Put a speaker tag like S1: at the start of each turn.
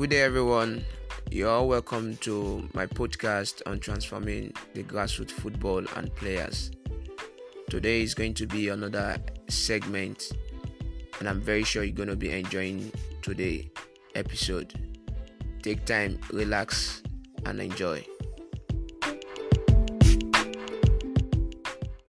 S1: Good day, everyone. You're all welcome to my podcast on transforming the grassroots football and players. Today is going to be another segment, and I'm very sure you're going to be enjoying today episode. Take time, relax, and enjoy.